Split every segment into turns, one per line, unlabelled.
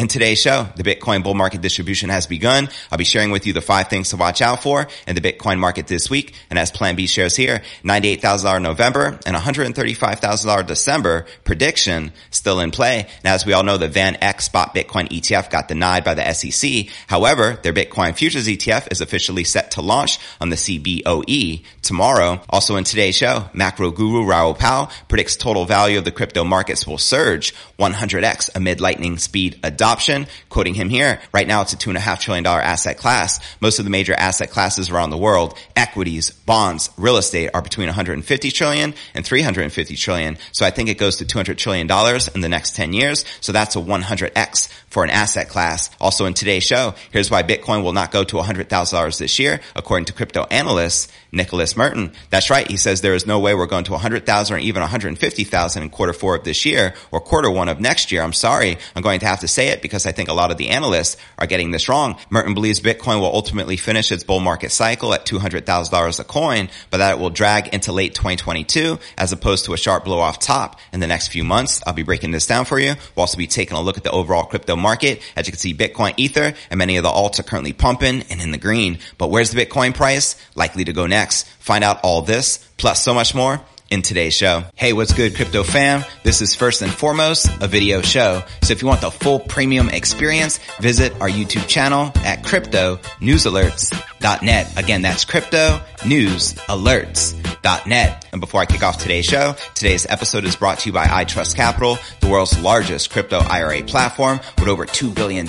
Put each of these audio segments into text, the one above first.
in today's show, the Bitcoin bull market distribution has begun. I'll be sharing with you the five things to watch out for in the Bitcoin market this week. And as Plan B shares here, $98,000 November and $135,000 December prediction still in play. And as we all know, the Van Eck spot Bitcoin ETF got denied by the SEC. However, their Bitcoin futures ETF is officially set to launch on the CBOE tomorrow. Also in today's show, macro guru Raoul Pal predicts total value of the crypto markets will surge 100x amid lightning speed adoption. Quoting him here, right now it's a two and a half trillion dollar asset class. Most of the major asset classes around the world, equities, bonds, real estate are between 150 trillion and 350 trillion. So I think it goes to 200 trillion dollars in the next 10 years. So that's a 100x for an asset class. Also in today's show, here's why Bitcoin will not go to $100,000 this year, according to crypto analyst Nicholas Merton. That's right. He says there is no way we're going to 100,000 or even 150,000 in quarter four of this year or quarter one of next year. I'm sorry. I'm going to have to say it because I think a lot of the analysts are getting this wrong. Merton believes Bitcoin will ultimately finish its bull market cycle at $200,000 a coin, but that it will drag into late 2022 as opposed to a sharp blow off top in the next few months. I'll be breaking this down for you. We'll also be taking a look at the overall crypto market. As you can see, Bitcoin, Ether, and many of the alts are currently pumping and in the green. But where's the Bitcoin price? Likely to go next. Find out all this, plus so much more in today's show. Hey, what's good, crypto fam? This is first and foremost a video show. So if you want the full premium experience, visit our YouTube channel at crypto news alerts.net. Again, that's crypto news alerts.net. And before I kick off today's show, today's episode is brought to you by iTrust Capital, the world's largest crypto IRA platform with over $2 billion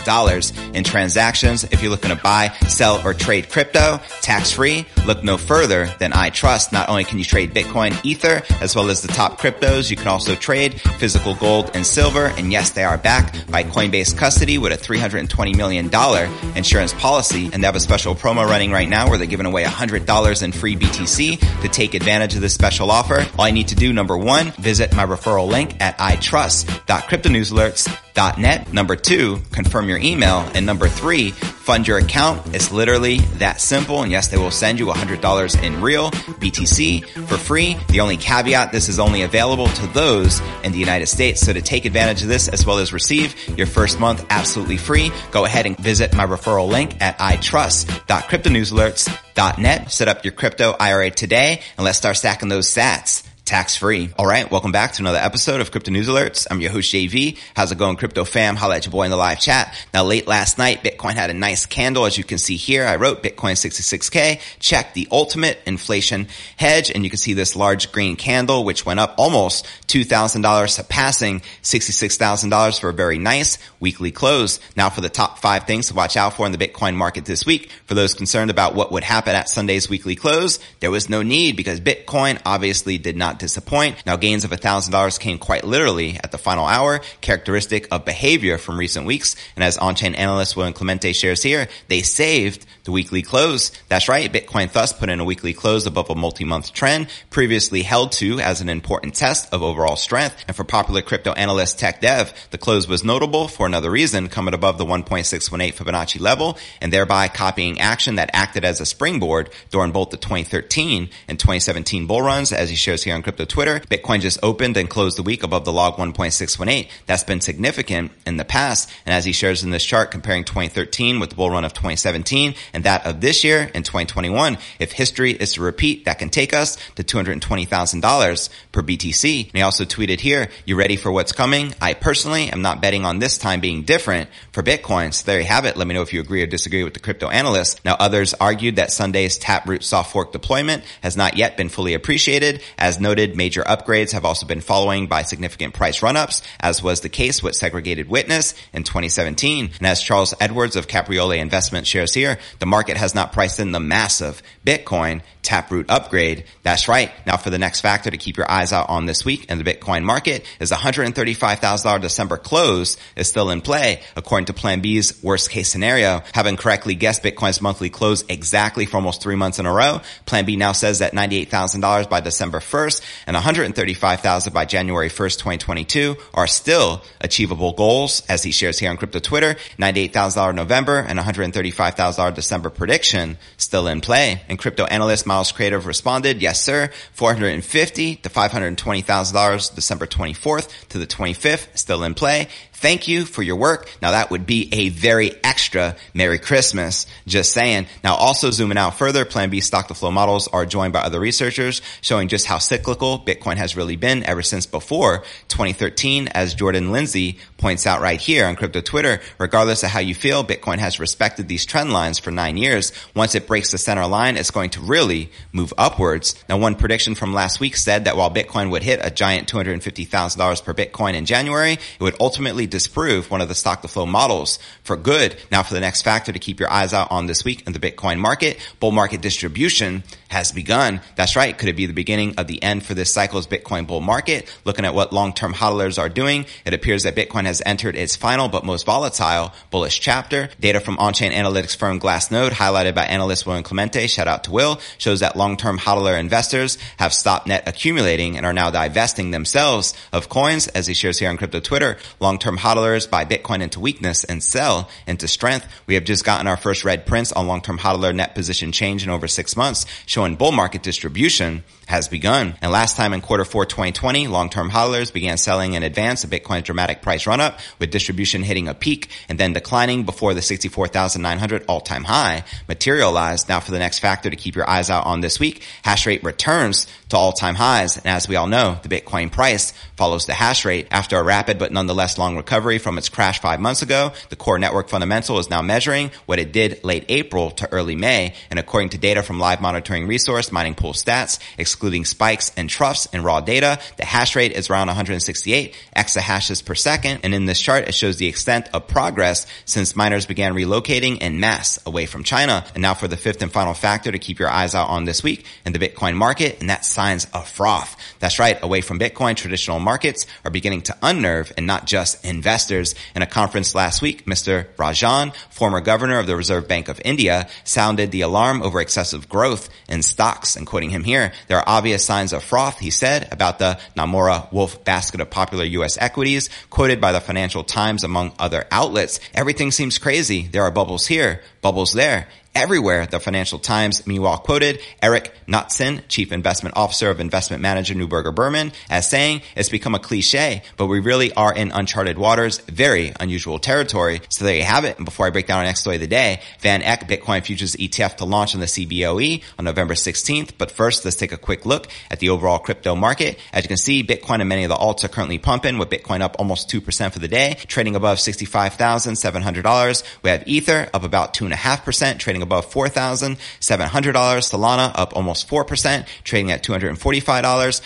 in transactions. If you're looking to buy, sell, or trade crypto tax free, look no further than iTrust. Not only can you trade Bitcoin, Ether, as well as the top cryptos, you can also trade physical gold and silver. And yes, they are backed by Coinbase Custody with a $320 million insurance policy. And they have a special promo running right now where they're giving away $100 in free BTC to take advantage of this special offer. All I need to do, number one, visit my referral link at itrust.cryptonewsalerts.com net. Number two, confirm your email. And number three, fund your account. It's literally that simple. And yes, they will send you $100 in real BTC for free. The only caveat, this is only available to those in the United States. So to take advantage of this as well as receive your first month absolutely free, go ahead and visit my referral link at itrust.cryptonewsalerts.net. Set up your crypto IRA today and let's start stacking those sats tax free. All right. Welcome back to another episode of Crypto News Alerts. I'm your host, JV. How's it going, crypto fam? Holla at your boy in the live chat. Now, late last night, Bitcoin had a nice candle. As you can see here, I wrote Bitcoin 66K. Check the ultimate inflation hedge. And you can see this large green candle, which went up almost $2,000, surpassing $66,000 for a very nice weekly close. Now for the top five things to watch out for in the Bitcoin market this week. For those concerned about what would happen at Sunday's weekly close, there was no need because Bitcoin obviously did not disappoint. Now gains of $1,000 came quite literally at the final hour, characteristic of behavior from recent weeks. And as on-chain analyst William Clemente shares here, they saved the weekly close. That's right. Bitcoin thus put in a weekly close above a multi-month trend previously held to as an important test of overall strength. And for popular crypto analyst Tech Dev, the close was notable for another reason, coming above the 1.618 Fibonacci level and thereby copying action that acted as a springboard during both the 2013 and 2017 bull runs. As he shows here on Crypto Twitter, Bitcoin just opened and closed the week above the log 1.618. That's been significant in the past. And as he shares in this chart comparing 2013 with the bull run of 2017 and that of this year in 2021. If history is to repeat, that can take us to $220,000 per BTC. And he also tweeted here, you ready for what's coming? I personally am not betting on this time being different for Bitcoin. So there you have it. Let me know if you agree or disagree with the crypto analyst. Now others argued that Sunday's Taproot soft fork deployment has not yet been fully appreciated. As noted, major upgrades have also been following by significant price run-ups, as was the case with segregated witness in 2017. And as Charles Edwards of Capriole Investment shares here, the market has not priced in the massive Bitcoin Taproot upgrade. That's right. Now for the next factor to keep your eyes out on this week in the Bitcoin market is $135,000 December close is still in play according to Plan B's worst case scenario. Having correctly guessed Bitcoin's monthly close exactly for almost three months in a row, Plan B now says that $98,000 by December 1st and $135,000 by January 1st, 2022 are still achievable goals as he shares here on crypto Twitter. $98,000 November and $135,000 December prediction still in play. And crypto analyst Miles Creative responded, yes, sir. 450 to $520,000 December 24th to the 25th, still in play. Thank you for your work. Now that would be a very extra Merry Christmas. Just saying. Now also zooming out further, Plan B stock to flow models are joined by other researchers showing just how cyclical Bitcoin has really been ever since before 2013, as Jordan Lindsay points out right here on crypto Twitter, regardless of how you feel, Bitcoin has respected these trend lines for nine years. Once it breaks the center line, it's going to really move upwards. Now, one prediction from last week said that while Bitcoin would hit a giant $250,000 per Bitcoin in January, it would ultimately disprove one of the stock to flow models for good. Now, for the next factor to keep your eyes out on this week in the Bitcoin market, bull market distribution has begun. That's right. Could it be the beginning of the end for this cycle's Bitcoin bull market? Looking at what long-term hodlers are doing, it appears that Bitcoin has entered its final but most volatile bullish chapter. Data from on-chain analytics firm Glassnode, highlighted by analyst William Clemente, shout out to Will, shows that long-term hodler investors have stopped net accumulating and are now divesting themselves of coins. As he shares here on crypto Twitter, long-term hodlers buy Bitcoin into weakness and sell into strength. We have just gotten our first red prints on long-term hodler net position change in over six months, showing bull market distribution has begun. And last time in quarter four 2020, long-term hodlers began selling in advance of Bitcoin's dramatic price run-up, with distribution hitting a peak and then declining before the 64,900 all-time high materialized. Now for the next factor to keep your eyes out on this week, hash rate returns to all-time highs. And as we all know, the Bitcoin price follows the hash rate. After a rapid but nonetheless long recovery from its crash five months ago, the core network fundamental is now measuring what it did late April to early May. And according to data from live monitoring resource Mining Pool Stats, spikes and troughs in raw data, the hash rate is around 168 exahashes per second. And in this chart, it shows the extent of progress since miners began relocating en masse away from China. And now for the fifth and final factor to keep your eyes out on this week in the Bitcoin market, and that's signs of froth. That's right. Away from Bitcoin, traditional markets are beginning to unnerve and not just investors. In a conference last week, Mr. Rajan, former governor of the Reserve Bank of India, sounded the alarm over excessive growth in stocks. And quoting him here, there are obvious signs of froth, he said, about the Namora Wolf basket of popular U.S. equities, quoted by the Financial Times among other outlets. Everything seems crazy. There are bubbles here, bubbles there everywhere. The Financial Times meanwhile quoted Erik Knutzen, chief investment officer of investment manager Neuberger Berman, as saying, it's become a cliche, but we really are in uncharted waters, very unusual territory. So there you have it. And before I break down our next story of the day, Van Eck Bitcoin Futures ETF to launch on the CBOE on November 16th. But first, let's take a quick look at the overall crypto market. As you can see, Bitcoin and many of the alts are currently pumping with Bitcoin up almost 2% for the day, trading above $65,700. We have Ether up about 2.5%, trading trading above $4,700. Solana up almost 4%, trading at $245.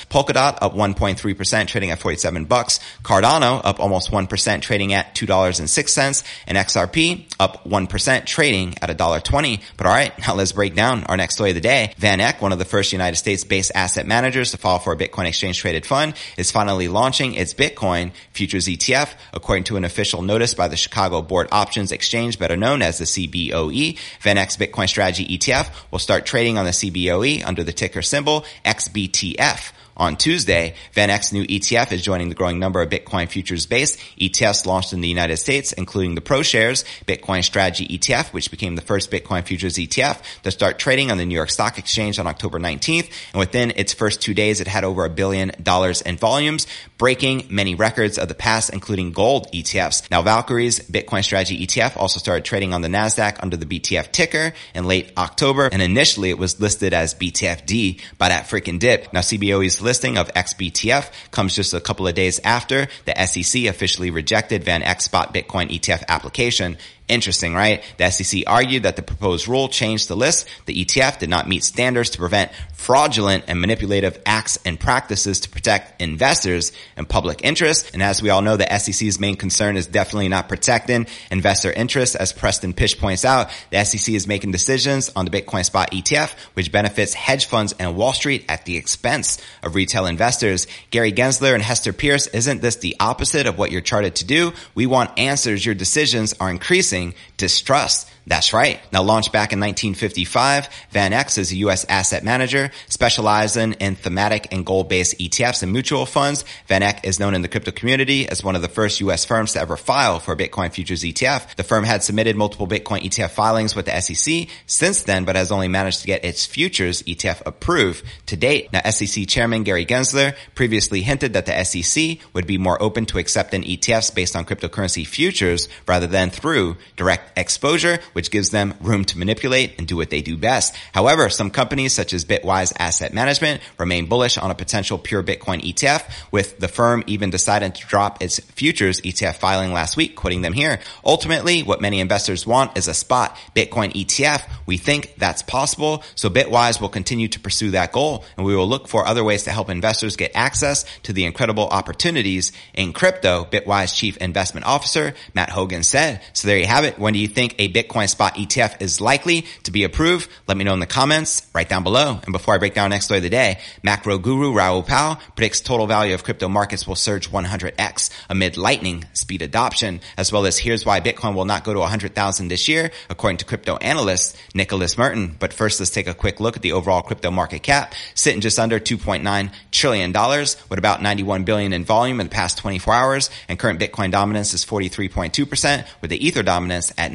Polkadot up 1.3%, trading at 47 bucks. Cardano up almost 1%, trading at $2.06. And XRP up 1%, trading at $1.20. But all right, now let's break down our next story of the day. Van Eck, one of the first United States-based asset managers to file for a Bitcoin exchange traded fund, is finally launching its Bitcoin futures ETF, according to an official notice by the Chicago Board Options Exchange, better known as the CBOE. Van Eck's Bitcoin Strategy ETF will start trading on the CBOE under the ticker symbol XBTF. On Tuesday, VanEck's new ETF is joining the growing number of Bitcoin futures-based ETFs launched in the United States, including the ProShares Bitcoin Strategy ETF, which became the first Bitcoin futures ETF to start trading on the New York Stock Exchange on October 19th. And within its first two days, it had over a billion dollars in volumes, breaking many records of the past, including gold ETFs. Now, Valkyrie's Bitcoin Strategy ETF also started trading on the NASDAQ under the BTF ticker in late October. And initially it was listed as BTFD by that freaking dip. Now, CBOE's listing of XBTF comes just a couple of days after the SEC officially rejected Van Eck Spot Bitcoin ETF application Interesting, right? The SEC argued that the proposed rule changed the list. The ETF did not meet standards to prevent fraudulent and manipulative acts and practices to protect investors and public interest. And as we all know, the SEC's main concern is definitely not protecting investor interests. As Preston Pysh points out, the SEC is making decisions on the Bitcoin spot ETF, which benefits hedge funds and Wall Street at the expense of retail investors. Gary Gensler and Hester Peirce, isn't this the opposite of what you're charted to do? We want answers. Your decisions are increasing distrust that's right. Now launched back in 1955, Van Eck is a U.S. asset manager specializing in thematic and goal-based ETFs and mutual funds. Van Eck is known in the crypto community as one of the first U.S. firms to ever file for a Bitcoin futures ETF. The firm had submitted multiple Bitcoin ETF filings with the SEC since then, but has only managed to get its futures ETF approved to date. Now SEC chairman Gary Gensler, previously hinted that the SEC would be more open to accepting ETFs based on cryptocurrency futures rather than through direct exposure, which gives them room to manipulate and do what they do best. However, some companies such as Bitwise Asset Management remain bullish on a potential pure Bitcoin ETF, with the firm even deciding to drop its futures ETF filing last week, quoting them here. Ultimately, what many investors want is a spot Bitcoin ETF. We think that's possible, so Bitwise will continue to pursue that goal, and we will look for other ways to help investors get access to the incredible opportunities in crypto, Bitwise Chief Investment Officer Matt Hougan said. So there you have it. When do you think a Bitcoin spot ETF is likely to be approved? Let me know in the comments right down below. And before I break down next story of the day, macro guru Raoul Pal predicts total value of crypto markets will surge 100x amid lightning speed adoption, as well as here's why Bitcoin will not go to 100,000 this year, according to crypto analyst Nicholas Merton. But first, let's take a quick look at the overall crypto market cap, sitting just under 2.9 trillion dollars with about 91 billion in volume in the past 24 hours, and current Bitcoin dominance is 43.2% with the Ether dominance at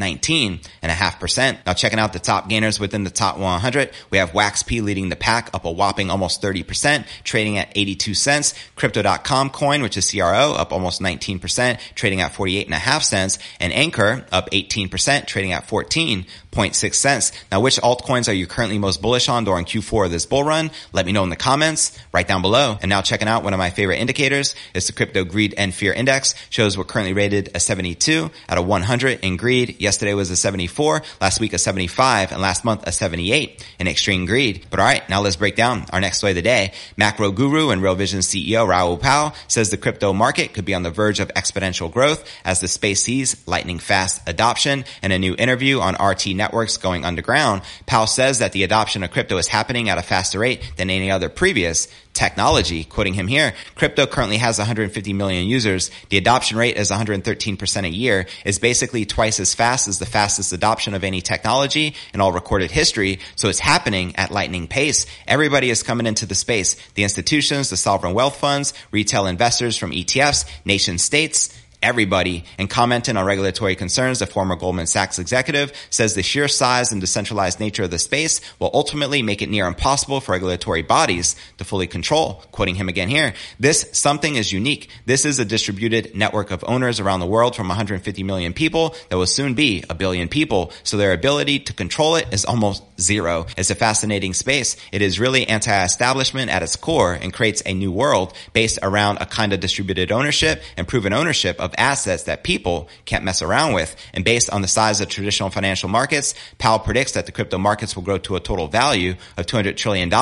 19.5%. Now checking out the top gainers within the top 100, we have WaxP leading the pack up a whopping almost 30%, trading at 82 cents. Crypto.com coin, which is CRO, up almost 19%, trading at 48 and a half cents, and Anchor up 18%, trading at 14 0.6 cents. Now, which altcoins are you currently most bullish on during Q4 of this bull run? Let me know in the comments right down below. And now checking out one of my favorite indicators is the crypto greed and fear index shows we're currently rated a 72 out of 100 in greed. Yesterday was a 74, last week a 75, and last month a 78 in extreme greed. But all right, now let's break down our next story of the day. Macro guru and Real Vision CEO Raoul Pal says the crypto market could be on the verge of exponential growth as the space sees lightning fast adoption. In a new interview on RT networks going underground, Pal says that the adoption of crypto is happening at a faster rate than any other previous technology. Quoting him here, crypto currently has 150 million users. The adoption rate is 113% a year, is basically twice as fast as the fastest adoption of any technology in all recorded history. So it's happening at lightning pace. Everybody is coming into the space. The institutions, the sovereign wealth funds, retail investors from ETFs, nation states, everybody. And commenting on regulatory concerns, the former Goldman Sachs executive says the sheer size and decentralized nature of the space will ultimately make it near impossible for regulatory bodies to fully control. Quoting him again here, this something is unique. This is a distributed network of owners around the world from 150 million people that will soon be a billion people. So their ability to control it is almost zero. It's a fascinating space. It is really anti-establishment at its core and creates a new world based around a kind of distributed ownership and proven ownership of of assets that people can't mess around with. And based on the size of traditional financial markets, Pal predicts that the crypto markets will grow to a total value of $200 trillion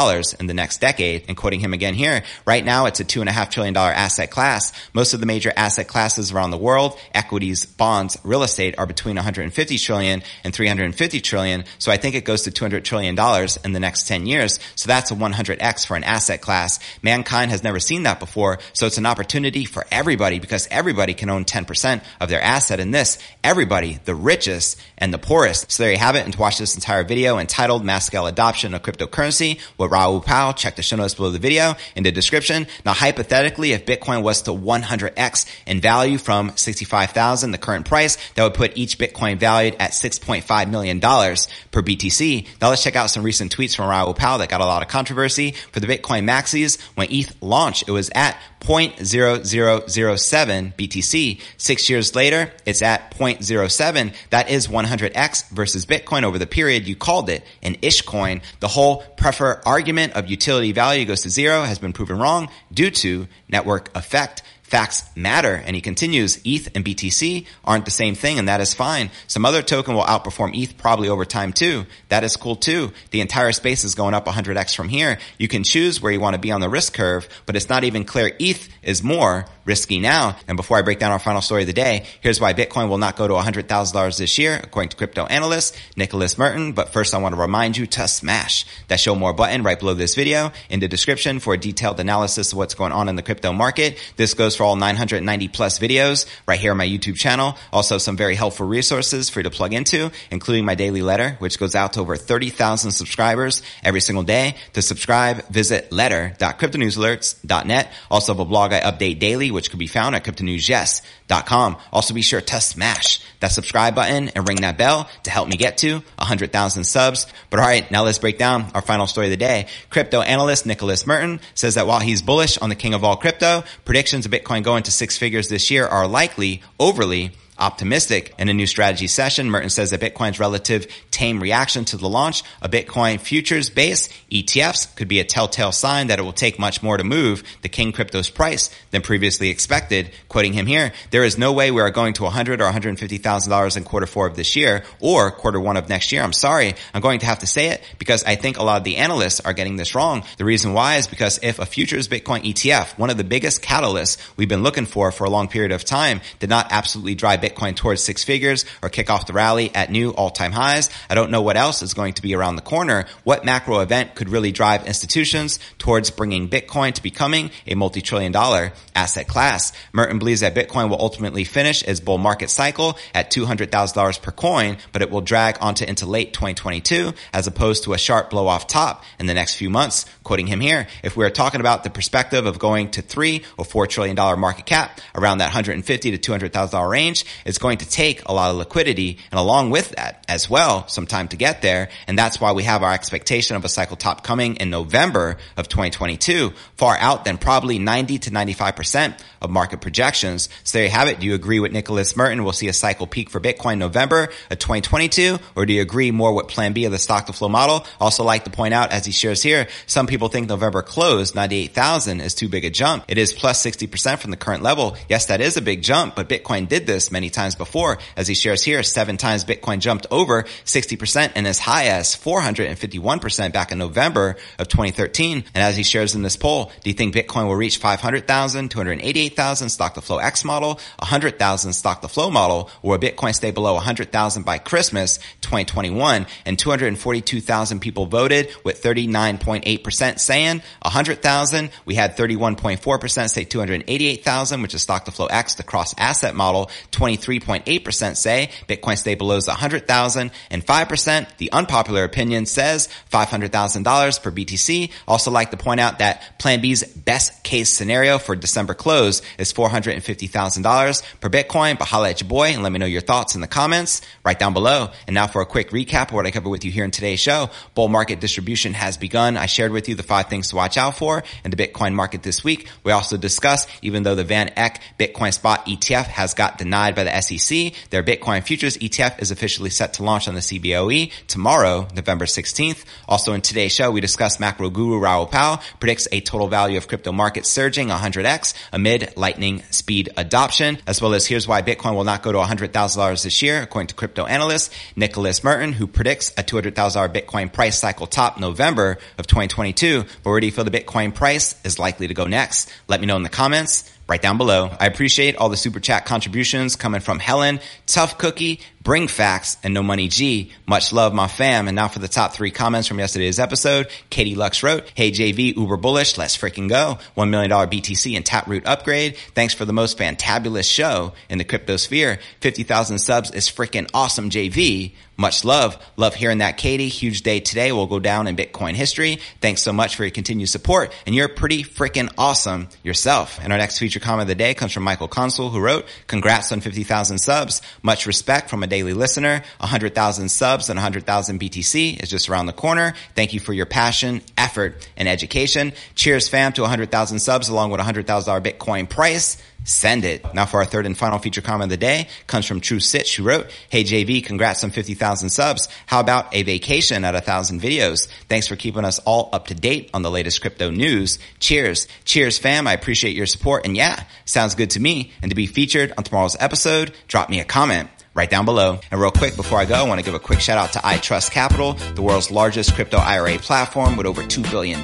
in the next decade. And quoting him again here, right now it's a two and a half trillion dollar asset class. Most of the major asset classes around the world, equities, bonds, real estate are between 150 trillion and 350 trillion. So I think it goes to 200 trillion dollars in the next 10 years. So that's a 100x for an asset class. Mankind has never seen that before. So it's an opportunity for everybody because everybody can own own 10% of their asset in this. Everybody, the richest and the poorest. So there you have it. And to watch this entire video entitled Mass Scale Adoption of Cryptocurrency with Raoul Pal, check the show notes below the video in the description. Now, hypothetically, if Bitcoin was to 100x in value from 65,000, the current price, that would put each Bitcoin valued at $6.5 million per BTC. Now let's check out some recent tweets from Raoul Pal that got a lot of controversy. For the Bitcoin maxis, when ETH launched, it was at 0.0007 BTC. Six years later, it's at 0.07. That is 100x versus Bitcoin over the period you called it an ish coin. The whole prefer argument of utility value goes to zero has been proven wrong due to network effect. Facts matter. And he continues, ETH and BTC aren't the same thing, and that is fine. Some other token will outperform ETH probably over time too. That is cool too. The entire space is going up 100x from here. You can choose where you want to be on the risk curve, but it's not even clear ETH is more risky now. And before I break down our final story of the day, here's why Bitcoin will not go to $100,000 this year, according to crypto analyst Nicholas Merton. But first, I want to remind you to smash that show more button right below this video in the description for a detailed analysis of what's going on in the crypto market. This goes for all 990 plus videos right here on my YouTube channel. Also some very helpful resources for you to plug into, including my daily letter, which goes out to over 30,000 subscribers every single day. To subscribe, visit letter.cryptonewsalerts.net. Also have a blog I update daily, which can be found at cryptonewsyes.com. Also be sure to smash that subscribe button and ring that bell to help me get to 100,000 subs. But all right, now let's break down our final story of the day. Crypto analyst Nicholas Merton says that while he's bullish on the king of all crypto, predictions of Bitcoin going to six figures this year are likely overly optimistic. In a new strategy session, Merton says that Bitcoin's relative tame reaction to the launch of Bitcoin futures based ETFs could be a telltale sign that it will take much more to move the King crypto's price than previously expected. Quoting him here, there is no way we are going to 100 or $150,000 in quarter four of this year or quarter one of next year. I'm sorry. I'm going to have to say it because I think a lot of the analysts are getting this wrong. The reason why is because if a futures Bitcoin ETF, one of the biggest catalysts we've been looking for for a long period of time, did not absolutely drive Bitcoin towards six figures or kick off the rally at new all-time highs. I don't know what else is going to be around the corner. What macro event could really drive institutions towards bringing Bitcoin to becoming a multi-trillion dollar asset class? Merton believes that Bitcoin will ultimately finish its bull market cycle at $200,000 per coin, but it will drag onto into late 2022 as opposed to a sharp blow off top in the next few months. Quoting him here, if we're talking about the perspective of going to three or four trillion dollar market cap around that 150 to $200,000 range, it's going to take a lot of liquidity and along with that as well, some time to get there. And that's why we have our expectation of a cycle top coming in November of 2022, far out than probably 90 to 95% of market projections. So there you have it. Do you agree with Nicholas Merton? We'll see a cycle peak for Bitcoin November of 2022, or do you agree more with plan B of the stock to flow model? Also like to point out as he shares here, some people think November close 98,000 is too big a jump. It is plus 60% from the current level. Yes, that is a big jump, but Bitcoin did this many times before. As he shares here, seven times Bitcoin jumped over 60% and as high as 451% back in November of 2013. And as he shares in this poll, do you think Bitcoin will reach 500,000, 288,000 stock to flow X model, 100,000 stock to flow model, or will Bitcoin stay below 100,000 by Christmas 2021? And 242,000 people voted with 39.8% saying 100,000. We had 31.4% say 288,000, which is stock to flow X, the cross asset model, 23.8% say Bitcoin stay below 100,000 and 5%. The unpopular opinion says $500,000 per BTC. Also like to point out that plan B's best case scenario for December close is $450,000 per Bitcoin. But holla at your boy and let me know your thoughts in the comments right down below. And now for a quick recap of what I covered with you here in today's show. Bull market distribution has begun. I shared with you the five things to watch out for in the Bitcoin market this week. We also discussed, even though the Van Eck Bitcoin spot ETF has got denied by the SEC, their Bitcoin futures ETF is officially set to launch on the CBOE tomorrow, November 16th. Also in today's show, we discuss macro guru Raoul Pal predicts a total value of crypto market surging 100x amid lightning speed adoption, as well as here's why Bitcoin will not go to $100,000 this year, according to crypto analyst Nicholas Merton, who predicts a $200,000 Bitcoin price cycle top November of 2022. But where do you feel the Bitcoin price is likely to go next? Let me know in the comments right down below. I appreciate all the super chat contributions coming from Helen, Tough Cookie, Bring Facts, and No Money G. Much love, my fam. And now for the top three comments from yesterday's episode. Katie Lux wrote, Hey JV, uber bullish, let's freaking go. $1 million BTC and Taproot upgrade. Thanks for the most fantabulous show in the crypto sphere. 50,000 subs is freaking awesome, JV. Much love. Love hearing that, Katie. Huge day today will go down in Bitcoin history. Thanks so much for your continued support. And you're pretty freaking awesome yourself. And our next feature comment of the day comes from Michael Consul, who wrote, congrats on 50,000 subs. Much respect from a daily listener. 100,000 subs and 100,000 BTC is just around the corner. Thank you for your passion, effort, and education. Cheers, fam, to 100,000 subs along with $100,000 Bitcoin price. Send it. Now for our third and final feature comment of the day comes from True Sitch who wrote, Hey JV, congrats on 50,000 subs. How about a vacation at a thousand videos? Thanks for keeping us all up to date on the latest crypto news. Cheers. Cheers fam. I appreciate your support. And yeah, sounds good to me. And to be featured on tomorrow's episode, drop me a comment right down below. And real quick, before I go, I want to give a quick shout out to iTrust Capital, the world's largest crypto IRA platform with over $2 billion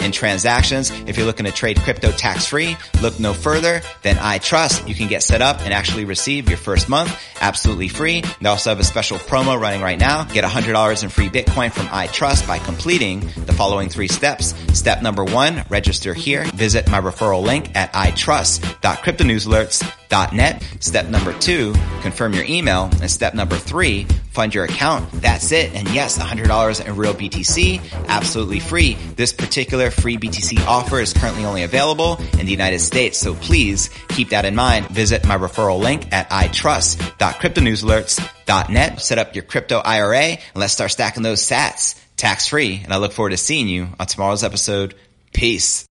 in transactions. If you're looking to trade crypto tax free, look no further than iTrust. You can get set up and actually receive your first month absolutely free. They also have a special promo running right now. Get $100 in free Bitcoin from iTrust by completing the following three steps. Step number one, register here. Visit my referral link at itrust.cryptonewsalerts.com net. Step number two, confirm your email. And step number three, fund your account. That's it. And yes, $100 in real BTC, absolutely free. This particular free BTC offer is currently only available in the United States. So please keep that in mind. Visit my referral link at itrust.cryptonewsalerts.net. Set up your crypto IRA and let's start stacking those sats tax free. And I look forward to seeing you on tomorrow's episode. Peace.